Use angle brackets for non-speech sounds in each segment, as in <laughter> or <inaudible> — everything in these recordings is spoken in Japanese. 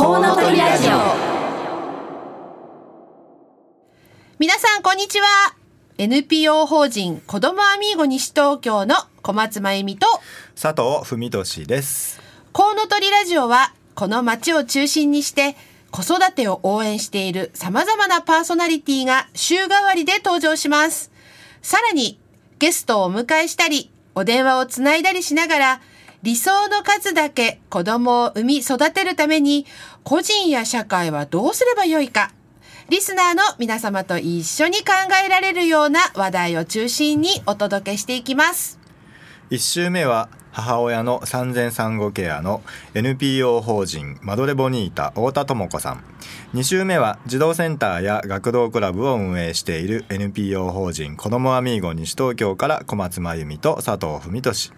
コウノトリラジオ。皆さんこんにちは。NPO 法人子どもアミーゴ西東京の小松真由美と佐藤文俊です。コウノトリラジオはこの街を中心にして子育てを応援している様々なパーソナリティが週替わりで登場します。さらにゲストをお迎えしたりお電話をつないだりしながら理想の数だけ子供を産み育てるために個人や社会はどうすればよいかリスナーの皆様と一緒に考えられるような話題を中心にお届けしていきます。1週目は母親の産前産後ケアの NPO 法人マドレボニータ太田智子さん。2週目は児童センターや学童クラブを運営している NPO 法人子どもアミーゴ西東京から小松真由美と佐藤文俊。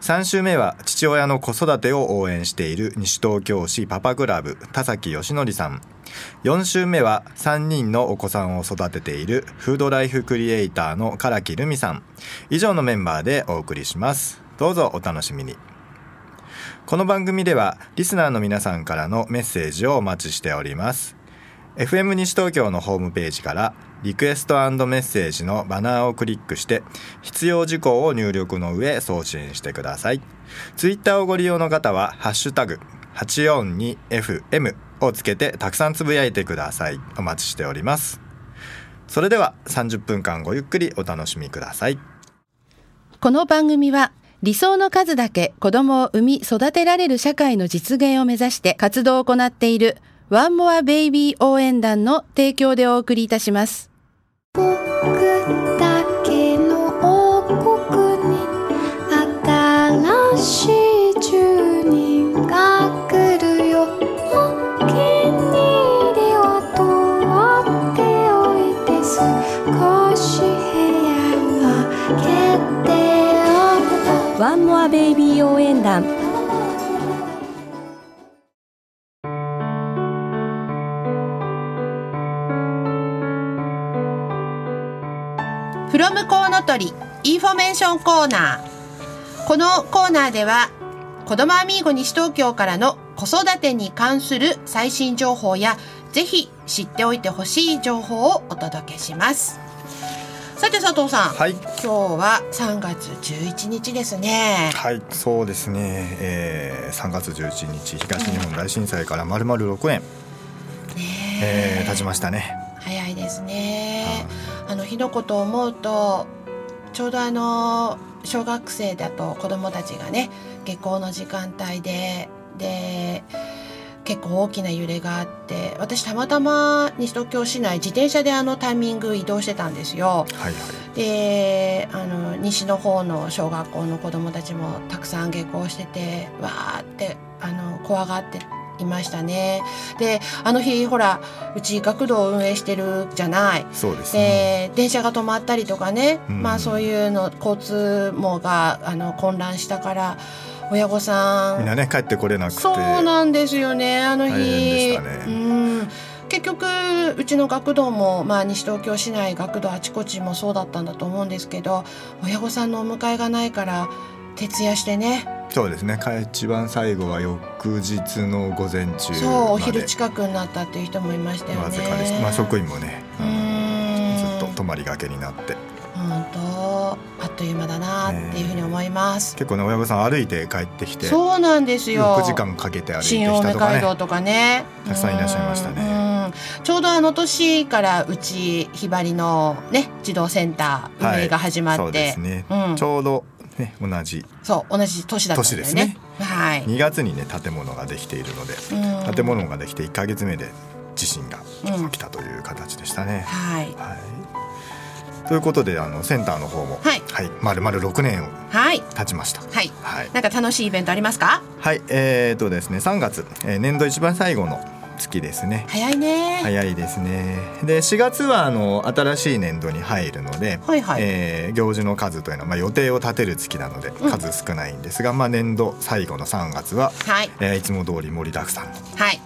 3週目は父親の子育てを応援している西東京市パパクラブ田崎義則さん。4週目は3人のお子さんを育てているフードライフクリエイターの唐木留美さん。以上のメンバーでお送りします。どうぞお楽しみに。この番組ではリスナーの皆さんからのメッセージをお待ちしております。FM 西東京のホームページからリクエストメッセージのバナーをクリックして必要事項を入力の上送信してください。ツイッターをご利用の方はハッシュタグ 842FM をつけてたくさんつぶやいてください。お待ちしております。それでは30分間ごゆっくりお楽しみください。この番組は理想の数だけ子供を産み育てられる社会の実現を目指して活動を行っているワンモアベイビー応援団の提供でお送りいたします。僕だけの王国に新しいワンモアベイビー応援団。From コウノトリインフォメーションコーナー。このコーナーでは子どもアミーゴ西東京からの子育てに関する最新情報やぜひ知っておいてほしい情報をお届けします。さて佐藤さん、はい。今日は3月11日ですね。はいそうですね、えー、3月11日東日本大震災から丸々6年、え。ー経ちましたね。早いですね。あの日のことを思うとちょうどあの小学生だと子供たちがね下校の時間帯でで結構大きな揺れがあって私たまたま西東京市内自転車であのタイミング移動してたんですよ。はいはいであの西の方の小学校の子供たちもたくさん下校しててわーってあの怖がっていましたね。であの日ほらうち学童を運営してるじゃない。そうですねで電車が止まったりとかね、うんまあそういうの交通網があの混乱したから親御さん。みんなね帰ってこれなくて。そうなんですよねあの日、ね。うん。結局うちの学童も、まあ、西東京市内学童あちこちもそうだったんだと思うんですけど親御さんのお迎えがないから徹夜してね。そうですね。か一番最後は翌日の午前中そうお昼近くになったっていう人もいましたよね。わずかでした、まあ、職員もね、うん。ずっと泊まりがけになって本当あっという間だなっていうふうに思います。結構ね親御さん歩いて帰ってきてそうなんですよ。6時間かけて歩いてきたとかね。街道とかね。たくさんいらっしゃいましたね。うん。うんちょうどあの年からうちひばりのね児童センター運営が始まそうって、ですね、うん。ちょうどね同じ。そう同じ年だったんだよね。年ですね。はい、2月にね建物ができているので、うん。建物ができて1か月目で地震がうん。起きたという形でしたね。はい。はい、ということであのセンターの方も、はい。はい、丸々6年をはい。経ちました。はい。はい、なんか楽しいイベントありますか？はい、えー、とですね3月、えー年度一番最後の月ですね。早いね。早いですね。で4月はあの新しい年度に入るので、はいはい。えー行事の数というのは、まあ、予定を立てる月なのでうん。数少ないんですが、まあ、年度最後の3月は、はい。えーいつも通り盛りだくさんの、はい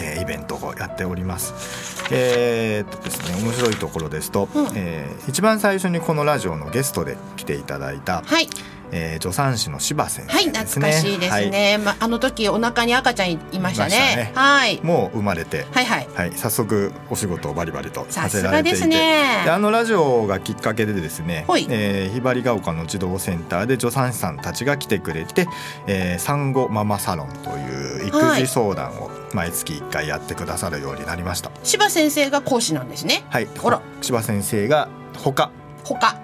えーイベントをやっております。えーっとですね面白いところですと、うんえー一番最初にこのラジオのゲストで来ていただいた、はいえー助産師の柴先はい生ですね。懐かしいですね、まあの時お腹に赤ちゃんいましたね。したね。はい。もう生まれてはいはい。はい、早速お仕事をバリバリとさせられていて。さすがですね。であのラジオがきっかけでですねほい、えーひばりが丘の児童センターで助産師さんたちが来てくれて、えー産後ママサロンという育児相談を毎月1回やってくださるようになりました。柴先生が講師なんですね。はい、あら。柴先生が他。他。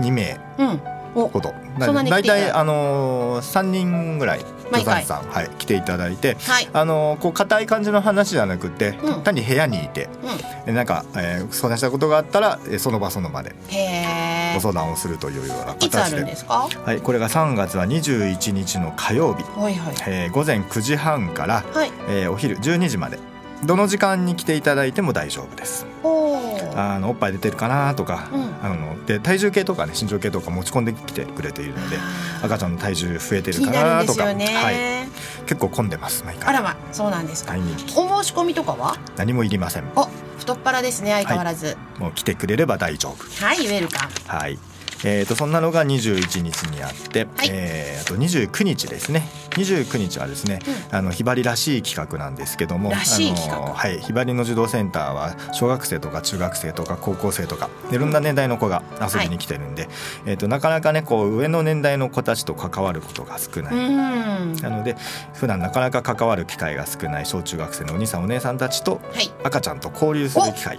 2名。うんおほどそんなに来だいていた。だいたいあのー、3人ぐらい毎回。助産師さん、はい、来ていただいてはい。あのーこう硬い感じの話じゃなくて、うん。単に部屋にいてうん。でなんか、えー相談したことがあったらえーその場その場でご相談をするというようないつあ形でるんですか？はい、これが3月は21日の火曜日、はいはい。えー午前9時半から、はい。えーお昼12時までどの時間に来ていただいても大丈夫です。あのおっぱい出てるかなとか、うん。あので体重計とかね身長計とか持ち込んできてくれているので赤ちゃんの体重増えてるかなとか、はい、ね、結構混んでます毎回。あらまそうなんですか、お申し込みとかは？何もいりません。お太っ腹ですね相変わらず。もう来てくれれば大丈夫。はい、ウェルカム。はいえー、とそんなのが21日にあって、はい。えー、あと29日ですね。29日はですね、あのひばりらしい企画なんですけどもあのはいひばりの児童センターは小学生とか中学生とか高校生とかいろんな年代の子が遊びに来てるんで、えー、となかなかねこう上の年代の子たちと関わることが少ない。うん。なので普段なかなか関わる機会が少ない小中学生のお兄さんお姉さんたちとはい。赤ちゃんと交流する機会。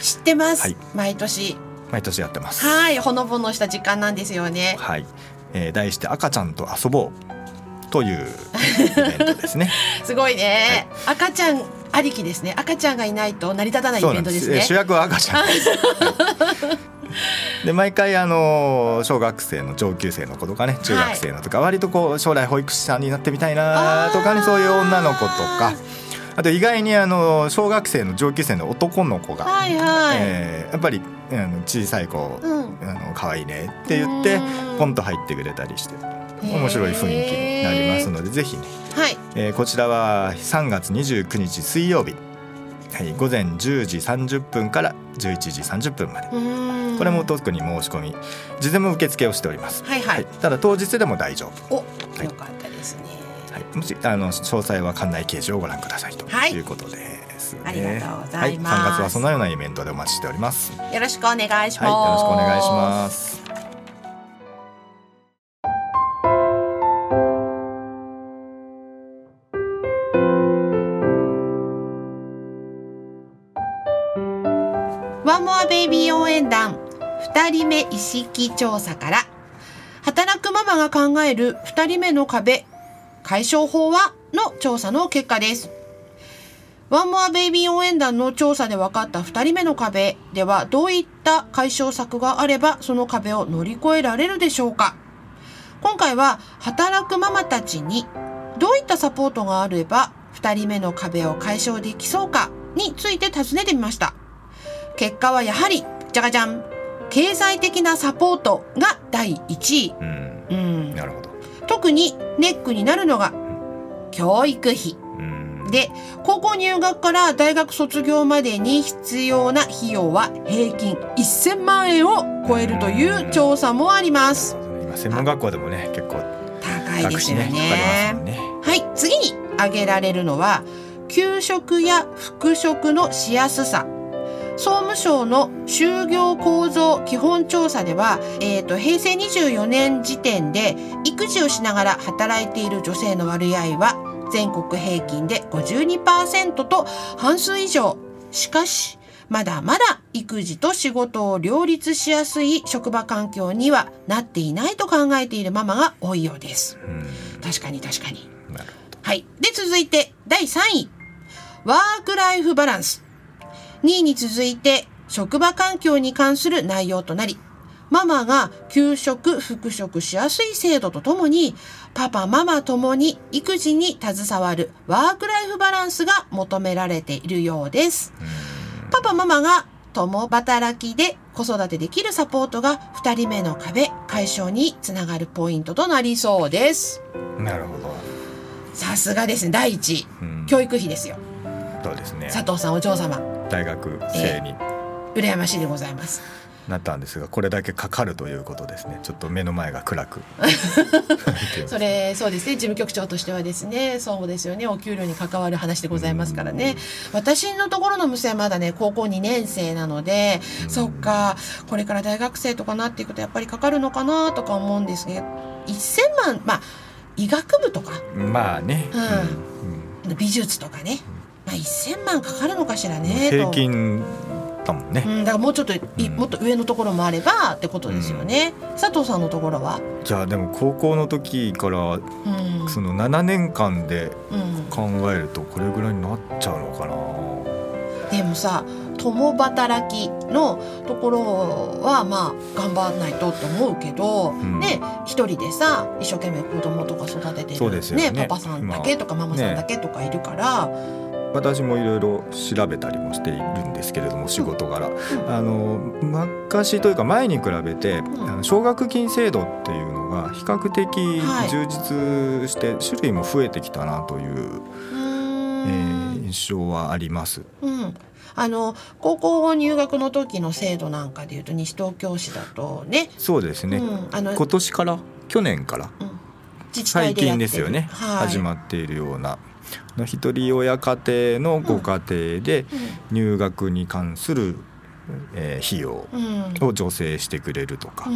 知ってます、はい。毎年毎年やってます。はいほのぼのした時間なんですよね。はい、えー題して赤ちゃんと遊ぼうというイベントですね。<laughs> すごいね、赤ちゃんありきですね。赤ちゃんがいないと成り立たないイ。ベントですすね。えー主役は赤ちゃん。<laughs> で毎回あのー小学生の上級生の子とかね中学生のとか、割とこう将来保育士さんになってみたいなとかねそういう女の子とかあと意外にあの小学生の上級生の男の子が、はいはい、えーやっぱりあの小さい子、うん。あの可愛いねって言ってうん。ポンと入ってくれたりして面白い雰囲気になりますのでぜひね、はい。えーこちらは3月29日水曜日、はい、午前10時30分から11時30分まで。うん。これも特に申し込み事前も受付をしております、はい。はい、ただ当日でも大丈夫、おもしあの詳細は館内掲示をご覧くださいと。はい。いうことですね、ありがとうございます。はい、3月はそのようなイベントでお待ちしております。よろしくお願いします、はい、よろしくお願いします。ワンモアベイビー応援団2人目意識調査から働くママが考える2人目の壁解消法は？の調査の結果です。ワンモアベイビー応援団の調査で分かった2人目の壁ではどういった解消策があればその壁を乗り越えられるでしょうか？今回は働くママたちにどういったサポートがあれば2人目の壁を解消できそうかについて尋ねてみました。結果はやはりじゃがじゃん。経済的なサポートが第1位、うん。うん、なるほど特にネックになるのが教育費。うん。で高校入学から大学卒業までに必要な費用は平均1000万円を超えるという調査もあります。今専門学校でもね結構高いですよね。ねはい。次に挙げられるのは給食や復職のしやすさ総務省の就業構造基本調査では、えー、と平成24年時点で育児をしながら働いている女性の割合は全国平均で52%と半数以上しかしまだまだ育児と仕事を両立しやすい職場環境にはなっていないと考えているママが多いようですうん確かに確かにはい。で、続いて、第3位。ワークライフバランス。2位に続いて、職場環境に関する内容となり、ママが給食、復職しやすい制度とともに、パパ、ママともに育児に携わるワークライフバランスが求められているようです。パパ、ママが共働きで子育てできるサポートが2人目の壁解消につながるポイントとなりそうです。どなるほど。さすがですね。第一教育費ですよ。そうですね。佐藤さんお嬢様大学生に、羨ましいでございます。なったんですがこれだけかかるということですね。ちょっと目の前が暗く。<laughs> それそうですね。事務局長としてはですねそうですよね。お給料に関わる話でございますからね。私のところの娘はまだね高校2年生なのでそっかこれから大学生とかなっていくとやっぱりかかるのかなとか思うんですけど1000万まあ医学部とか。まあね、うん。美術とかね、まあ、1000万かかるのかしらね平と。均だもんね、うん、だからもうちょっとい、うん。もっと上のところもあればってことですよね、佐藤さんのところは、じゃあでも高校の時からうん。その7年間でうん、考えるとこれぐらいになっちゃうのかな。でもさ共働きのところはまあ頑張らないとって思うけど、ん。ね一人でさ一生懸命子供とか育ててるそうですよね。パパさんだけとかママさんだけとかいるから、私もいろいろ調べたりもしているんですけれども仕事柄、あの昔というか前に比べて、ん。あの奨学金制度っていうのが比較的はい充実して種類も増えてきたなという、うーん。えー印象はあります。うん、あの高校入学の時の制度なんかでいうと西東京市だとね、そうですね、うん、あの今年から？去年から？自治体最でやってる。近ですよね、はい、始まっているような一人親家庭のご家庭で入学に関する、えー費用うん。を助成してくれるとか、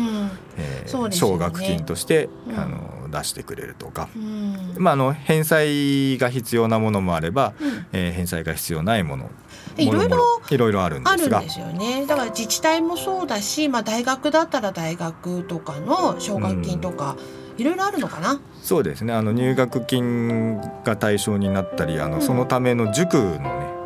奨学金として、うん。あの出してくれるとか、うん。まあ、あの返済が必要なものもあれば、うん。えー返済が必要ないもの。いろいろいろいろあるんですが。ですよね。だから自治体もそうだし、まあ、大学だったら大学とかの奨学金とか、いろいろあるのかな？そうですねあの入学金が対象になったりあの、うんそのための塾のね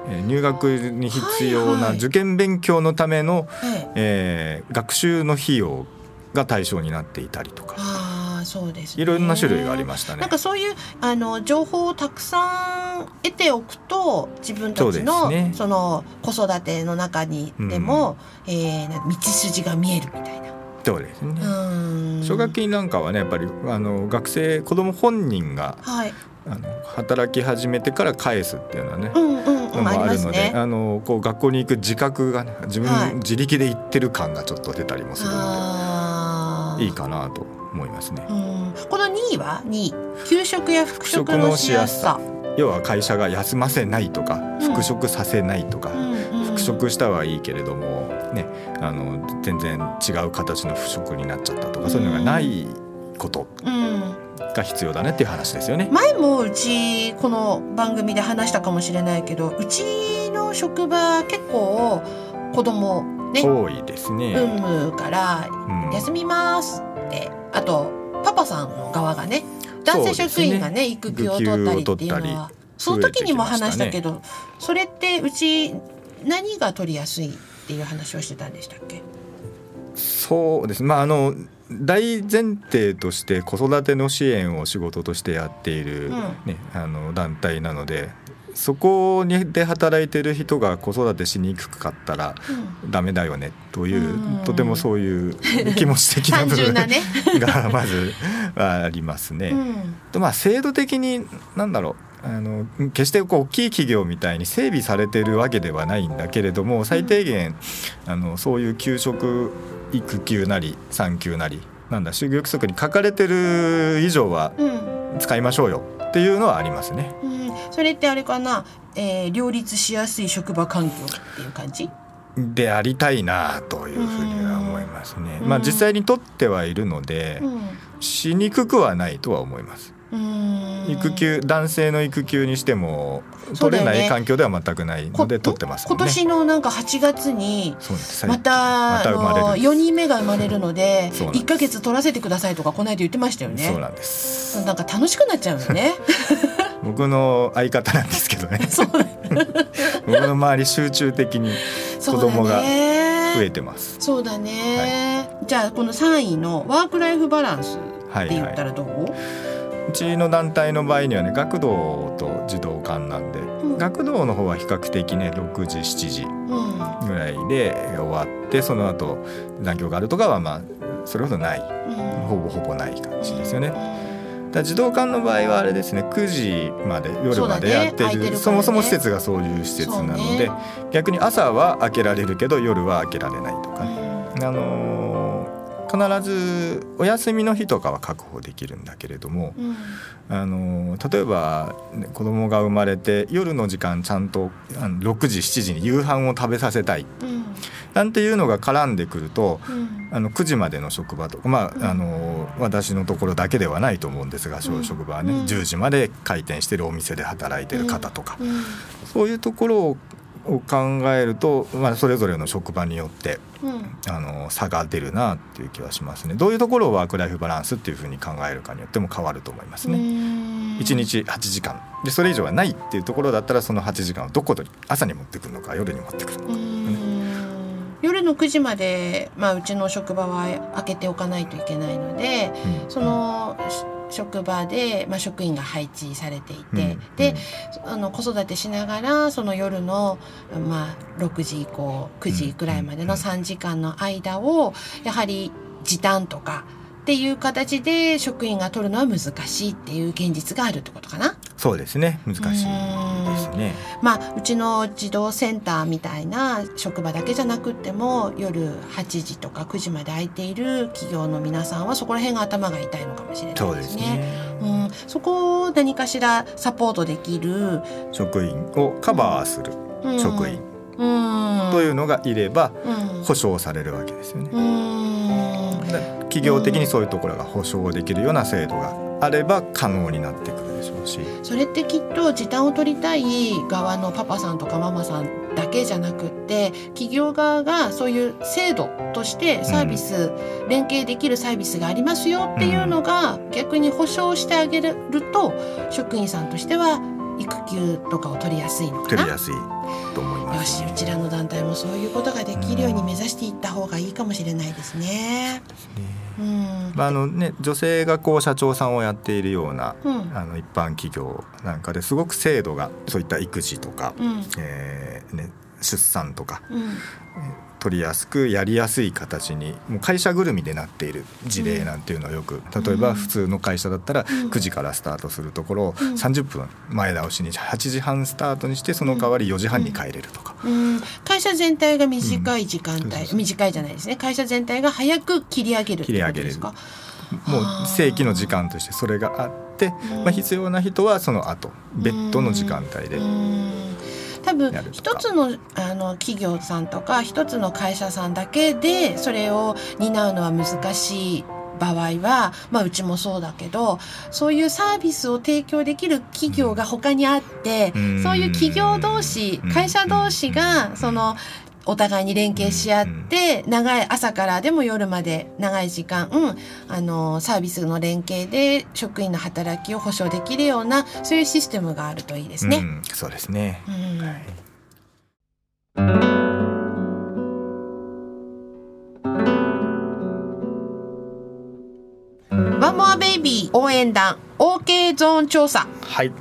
えー入学に必要はいはいな受験勉強のための、えええー学習の費用が対象になっていたりとかああそうですね。いろんな種類がありましたねなん。かそういうあの情報をたくさん得ておくと自分たちのすねその子育ての中にでも、えーなんか道筋が見えるみたいな。そうですねうん奨学金なんかはねやっぱりあの学生子供本人がはい。あの働き始めてから返すっていうのはね、うんうんのもあるので、ね。あのこう学校に行く自覚がね自分、はい自力で行ってる感がちょっと出たりもするの。でいいかなと思いますね。うんこの2位は？2位給食や復職のしやすさ。要は会社が休ませないとかうん復職させないとか、うんうん復職したはいいけれどもねあの全然違う形の復職になっちゃったとかそういうのがないことうんが必要だねっていう話ですよね。前もうちこの番組で話したかもしれないけどうちの職場結構子供ね多いですね。産むからうん休みますってあとパパさんの側がね男性職員がね育休を取ったりっていうのはその時にも話したけどそれってうち何が取りやすいっていう話をしてたんでしたっけ？そうです。まああの大前提として子育ての支援を仕事としてやっている、うん。ねあの団体なのでそこにで働いてる人が子育てしにくかったらダメだよねという、うん。とてもそういう <laughs> 気持ち的な単部分ね。がまずはありますね。うん。とまあ制度的に何だろうあの決してこう大きい企業みたいに整備されてるわけではないんだけれども最低限、あのそういう給食育休なり産休なりなんだ就業規則に書かれてる以上はうん。使いましょうよっていうのはありますね。うん、それってあれかな、えー、両立しやすい職場環境っていう感じ？でありたいなというふうには思いますね。うん。まあ実際に取ってはいるのでうん。しにくくはないとは思います。うん。育休男性の育休にしても取れない環境では全くないので取ってますね。今年のなんか8月にまたまた生まれるあの4人目が生まれるのでそうなんです。1ヶ月取らせてくださいとかこの間言ってましたよね。そうなんです。なんか楽しくなっちゃうよね。<laughs> 僕の相方なんですけどね。<laughs> <laughs> 僕の周り集中的に子供がね。増えてます。そうだね、じゃあこの3位のワークライフバランスって言ったらどう、うちの団体の場合にはね学童と児童館なんで、ん。学童の方は比較的ね6時7時うん。ぐらいで終わってその後残業があるとかはまあそれほどない。うん。ほぼほぼない感じですよね。だ児童館の場合はあれですね9時まで夜までやってるそねるね。そもそも施設がそういう施設なので、ね。逆に朝は開けられるけど夜は開けられないとか。ね、うあのー必ずお休みの日とかは確保できるんだけれども、うん。あの例えば、ね子供が生まれて夜の時間ちゃんとあの6時7時に夕飯を食べさせたい。うん。なんていうのが絡んでくるとうん。あの9時までの職場とか、まあ、あの私のところだけではないと思うんですが、うん。職場はね、うん。10時まで開店してるお店で働いてる方とか、うん。そういうところをを考えると、まあ、それぞれの職場によってうん。あの差が出るなっていう気はしますね。どういうところをワークライフバランスっていうふうに考えるかによっても変わると思いますね。ね1日8時間。でそれ以上はないっていうところだったらその8時間をどこに朝に持ってくるのか夜に持ってくるのか、夜の9時まで、まあ、うちの職場は開けておかないといけないのでうん。そのし職場で、まあ、職員が配置されていて、うんであの子育てしながらその夜の、まあ、6時以降9時くらいまでのうん3時間の間をやはり時短とかっていう形で職員が取るのは難しいっていう現実があるってことかな。そうですね。難しいですね。まあ、うちの児童センターみたいな職場だけじゃなくっても夜8時とか9時まで空いている企業の皆さんはそこら辺が頭が痛いのかもしれないでそうですすね。ねうん、そこを何かしらサポートできる、職員をカバーする。うん。職員。うん、というのがいればうん、保証されるわけですよね。企業的にそういうところが保証できるような制度があれば可能になってくるでしょうし。それってきっと時短を取りたい側のパパさんとかママさんだけじゃなくって企業側がそういう制度としてサービス、連携できるサービスがありますよっていうのが逆に保証してあげると職員さんとしては育休とかを取りやすいのかな。取りやすいと思いよます、しうちらの団体もそういうことができるように目指していった方がいいかもしれないですね。うん。まああのね、女性がこう社長さんをやっているようなうん。あの一般企業なんかですごく制度がそういった育児とか、うん。えーね、出産とかうん。取りやすくやりやすい形にもう会社ぐるみでなっている事例なんていうのはよく例えば普通の会社だったらうん。9時からスタートするところをうん。30分前倒しに8時半スタートにしてその代わり4時半に帰れるとか。うん、会社全体が短い時間帯、短いじゃないですね。会社全体が早く切り上げるってことですか？もう正規の時間としてそれがあって、うん。まあ、必要な人はその後別途の時間帯でうん。多分一つのあの企業さんとか一つの会社さんだけでそれを担うのは難しい場合は、まあ、うちもそうだけどそういうサービスを提供できる企業が他にあって、うん。そういう企業同士うん。会社同士がそのお互いに連携し合って長い朝からでも夜まで長い時間、うんあのサービスの連携で職員の働きを保障できるようなそういうシステムがあるといいですね。うん、そうですね。うんワンモアベイビー応援団 OK ゾーン調査はい、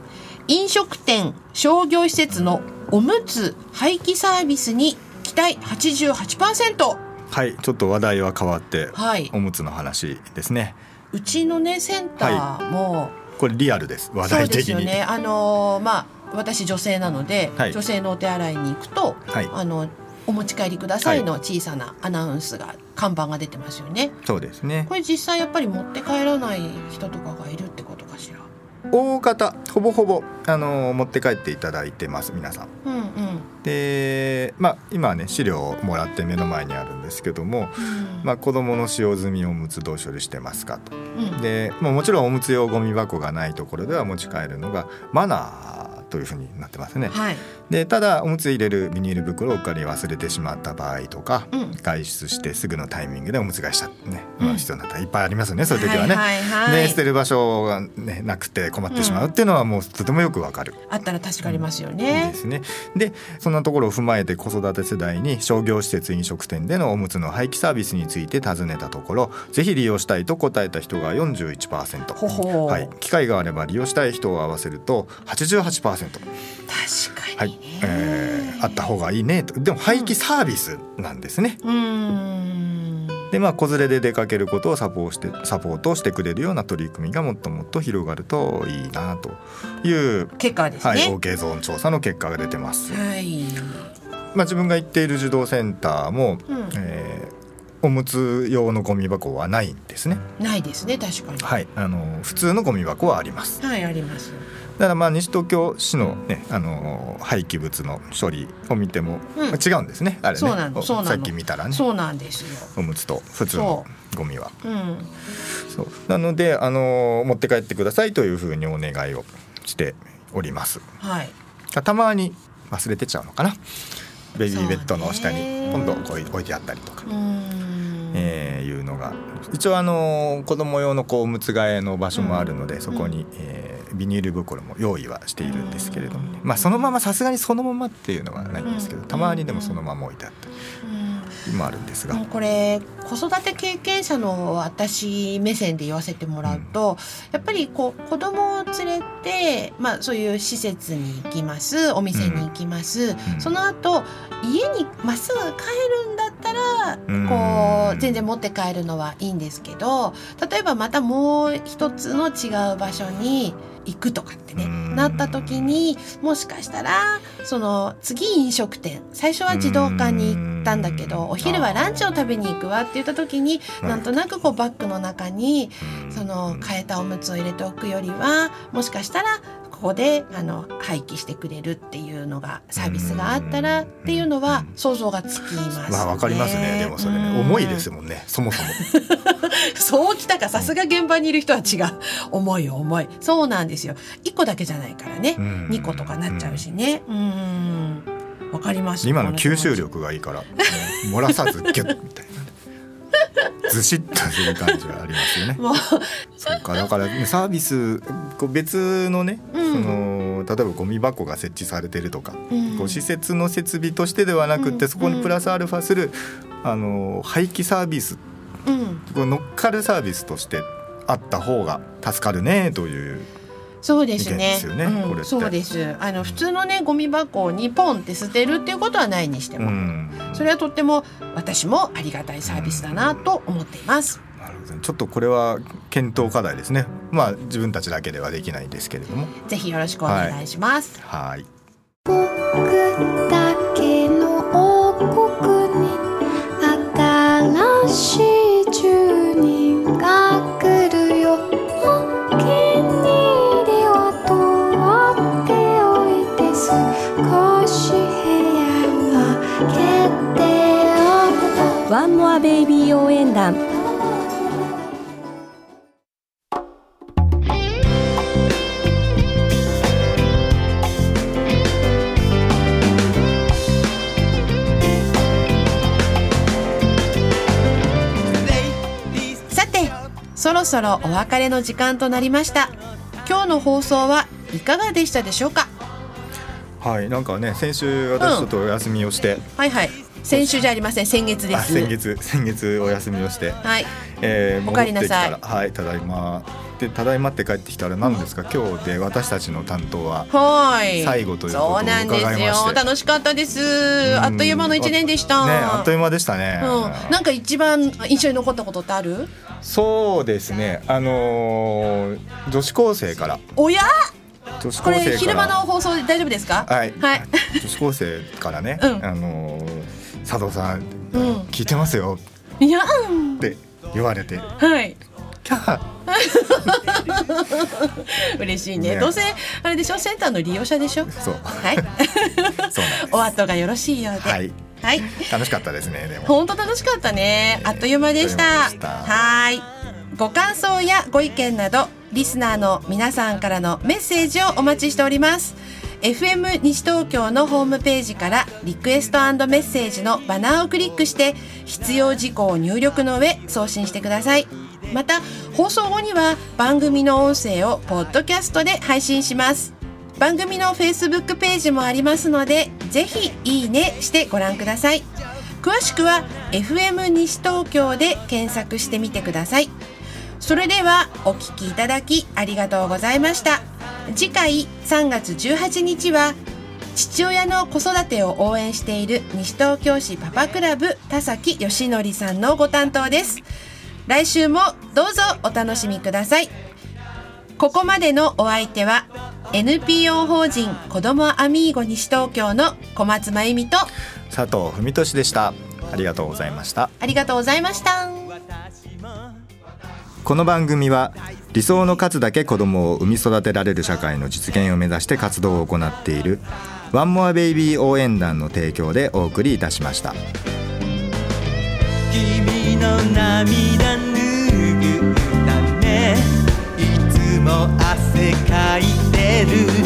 飲食店商業施設のおむつ廃棄サービスに期待88%はい、ちょっと話題は変わって、はいおむつの話ですね。うちのねセンターも、これリアルです。話そうで題的に。すよねあのーまあ私女性なので、はい女性のお手洗いに行くと、はいあのお持ち帰りくださいの小さなアナウンスが看板が出てますよねそうですね。これ実際やっぱり持って帰らない人とかがいるってことかしら大方ほぼほぼあの持って帰っていただいてます皆さん。うんうんで、まあ今はね資料をもらって目の前にあるんですけども、まあ子供の使用済みおむつどう処理してますかと。うんで、まあもちろんおむつ用ゴミ箱がないところでは持ち帰るのがマナーというふうになってますね。はいでただおむつ入れるビニール袋をうっかり忘れてしまった場合とか、うん外出してすぐのタイミングでおむつ替えしちゃってね、うんまあ必要になったらいっぱいありますよねそういう時はね。はいはいはいで捨てる場所が、ね、なくて困ってしまうっていうのはもうとてもよくわかる。あったら助かりますよでね。すね、でそんなところを踏まえて子育て世代に商業施設飲食店でのおむつの廃棄サービスについて尋ねたところぜひ利用したいと答えた人が41%ほほうはい、機会があれば利用したい人を合わせると88%。確かはいにね。、えーあった方がいいねとでも廃棄サービスなんですね。うーん。でまあ子連れで出かけることをサポーしてサポートしてくれるような取り組みがもっともっと広がるといいなという、結果ですはい、ね。OK ゾーン調査の結果が出てます。はい。まあ、自分が行っている児童センターも、うんえーおむつ用のゴミ箱はないんですねないですね確かにはいあの普通のゴミ箱はありますはいありますだからまあ西東京市のねあの廃棄物の処理を見ても、違うんですねあれね。さっき見たらね。そうなんですよ。おむつと普通のゴミは。うん。そう。なのであの持って帰ってくださいというふうにお願いをしております。はい。たまに忘れてちゃうのかな。ベビーベッドの下にそうねポンと置いてあったりとか。う、ん。えーいうのが。一応あの子供用のこうおむつ替えの場所もあるので、うんそこに、えービニール袋も用意はしているんですけれどもね、まあそのままさすがにそのままっていうのはないんですけど、うん。たまにでもそのまま置いてあったうん。りもあるんですが、これ子育て経験者の私目線で言わせてもらうと、やっぱりこう子供を連れて、まあ、そういう施設に行きますお店に行きます、ん。その後家にまっすぐ帰るんだったら、うん。こう全然持って帰るのはいいんですけど例えばまたもう一つの違う場所に行くとかってね、うん。なった時にもしかしたらその次飲食店最初は児童館に行ったんだけどうん。お昼はランチを食べに行くわって言った時にはい。なんとなくこうバッグの中にうん。その変えたおむつを入れておくよりはもしかしたらここであの廃棄してくれるっていうのがサービスがあったらっていうのは想像がつきますね。まあわかりますね。でもそれねうん。重いですもんねそもそも。<laughs> そうきたか。さすが現場にいる人は違う。重いよ重い。そうなんですよ。1個だけじゃないからね。うん。2個とかなっちゃうしね。うん。わかります。今の吸収力がいいから、ね漏らさずギュッみたいな。ねずしっとする感じがありますよね。そうかだからねサービスこう別のね、うんその例えばゴミ箱が設置されてるとか、うんこう施設の設備としてではなくって、うんそこにプラスアルファするあの廃棄サービスうん乗っかるサービスとしてあった方が助かるねという。そうですね。ですよねうんそうです。あの普通のねゴミ箱にポンって捨てるっていうことはないにしても、うん。それはとっても私もありがたいサービスだなと思っています、なるほど。ねちょっとこれは検討課題ですね。まあ自分たちだけではできないんですけれども。ぜひよろしくお願いします、はい。僕だけの王国に新しいおくとワンモアベイビー応援団。さてそろそろお別れの時間となりました。今日の放送はいかがでしたでしょうか？はい、なんかね先週私ちょっとお休みをして、はいはい先週じゃありません。先月です。あ先月先月お休みをして、はい。えー、お帰りなさい。はいただいま。でただいまって帰ってきたら何ですか、今日で私たちの担当ははい。最後ということをそうなんです伺いまして。よ楽しかったです。あっという間の一年でした。ねあっという間でしたね、うん、なんか一番印象に残ったことってある？そうですね。あのー女子高生から。おや？これ昼間の放送で大丈夫ですか？はい、はい。女子高生からね、うん。あのー佐藤さん、うん聞いてますよ。いや。うんって言われて。はいキャー。<laughs> 嬉しいね。ね。どうせあれでしょ？センターの利用者でしょ？そう。はい。そうなんお後がよろしいようで。はい。はい。楽しかったですねでも。本当楽しかったね。あっという間でした。あっという間でした。はい。ご感想やご意見など、リスナーの皆さんからのメッセージをお待ちしております。FM 西東京のホームページからリクエストメッセージのバナーをクリックして必要事項を入力の上送信してください。また放送後には番組の音声をポッドキャストで配信します。番組の Facebook ページもありますのでぜひいいねしてご覧ください詳しくは FM 西東京で検索してみてくださいそれではお聞きいただきありがとうございました。次回3月18日は父親の子育てを応援している西東京市パパクラブ田崎義則さんのご担当です。来週もどうぞお楽しみください。ここまでのお相手は NPO 法人子どもアミーゴ西東京の小松真由美と佐藤文俊でした。ありがとうございました。ありがとうございましたこの番組は理想の数だけ子供を産み育てられる社会の実現を目指して活動を行っているワンモアベイビー応援団の提供でお送りいたしました。君の涙ぬぐうたねいつも汗かいてる。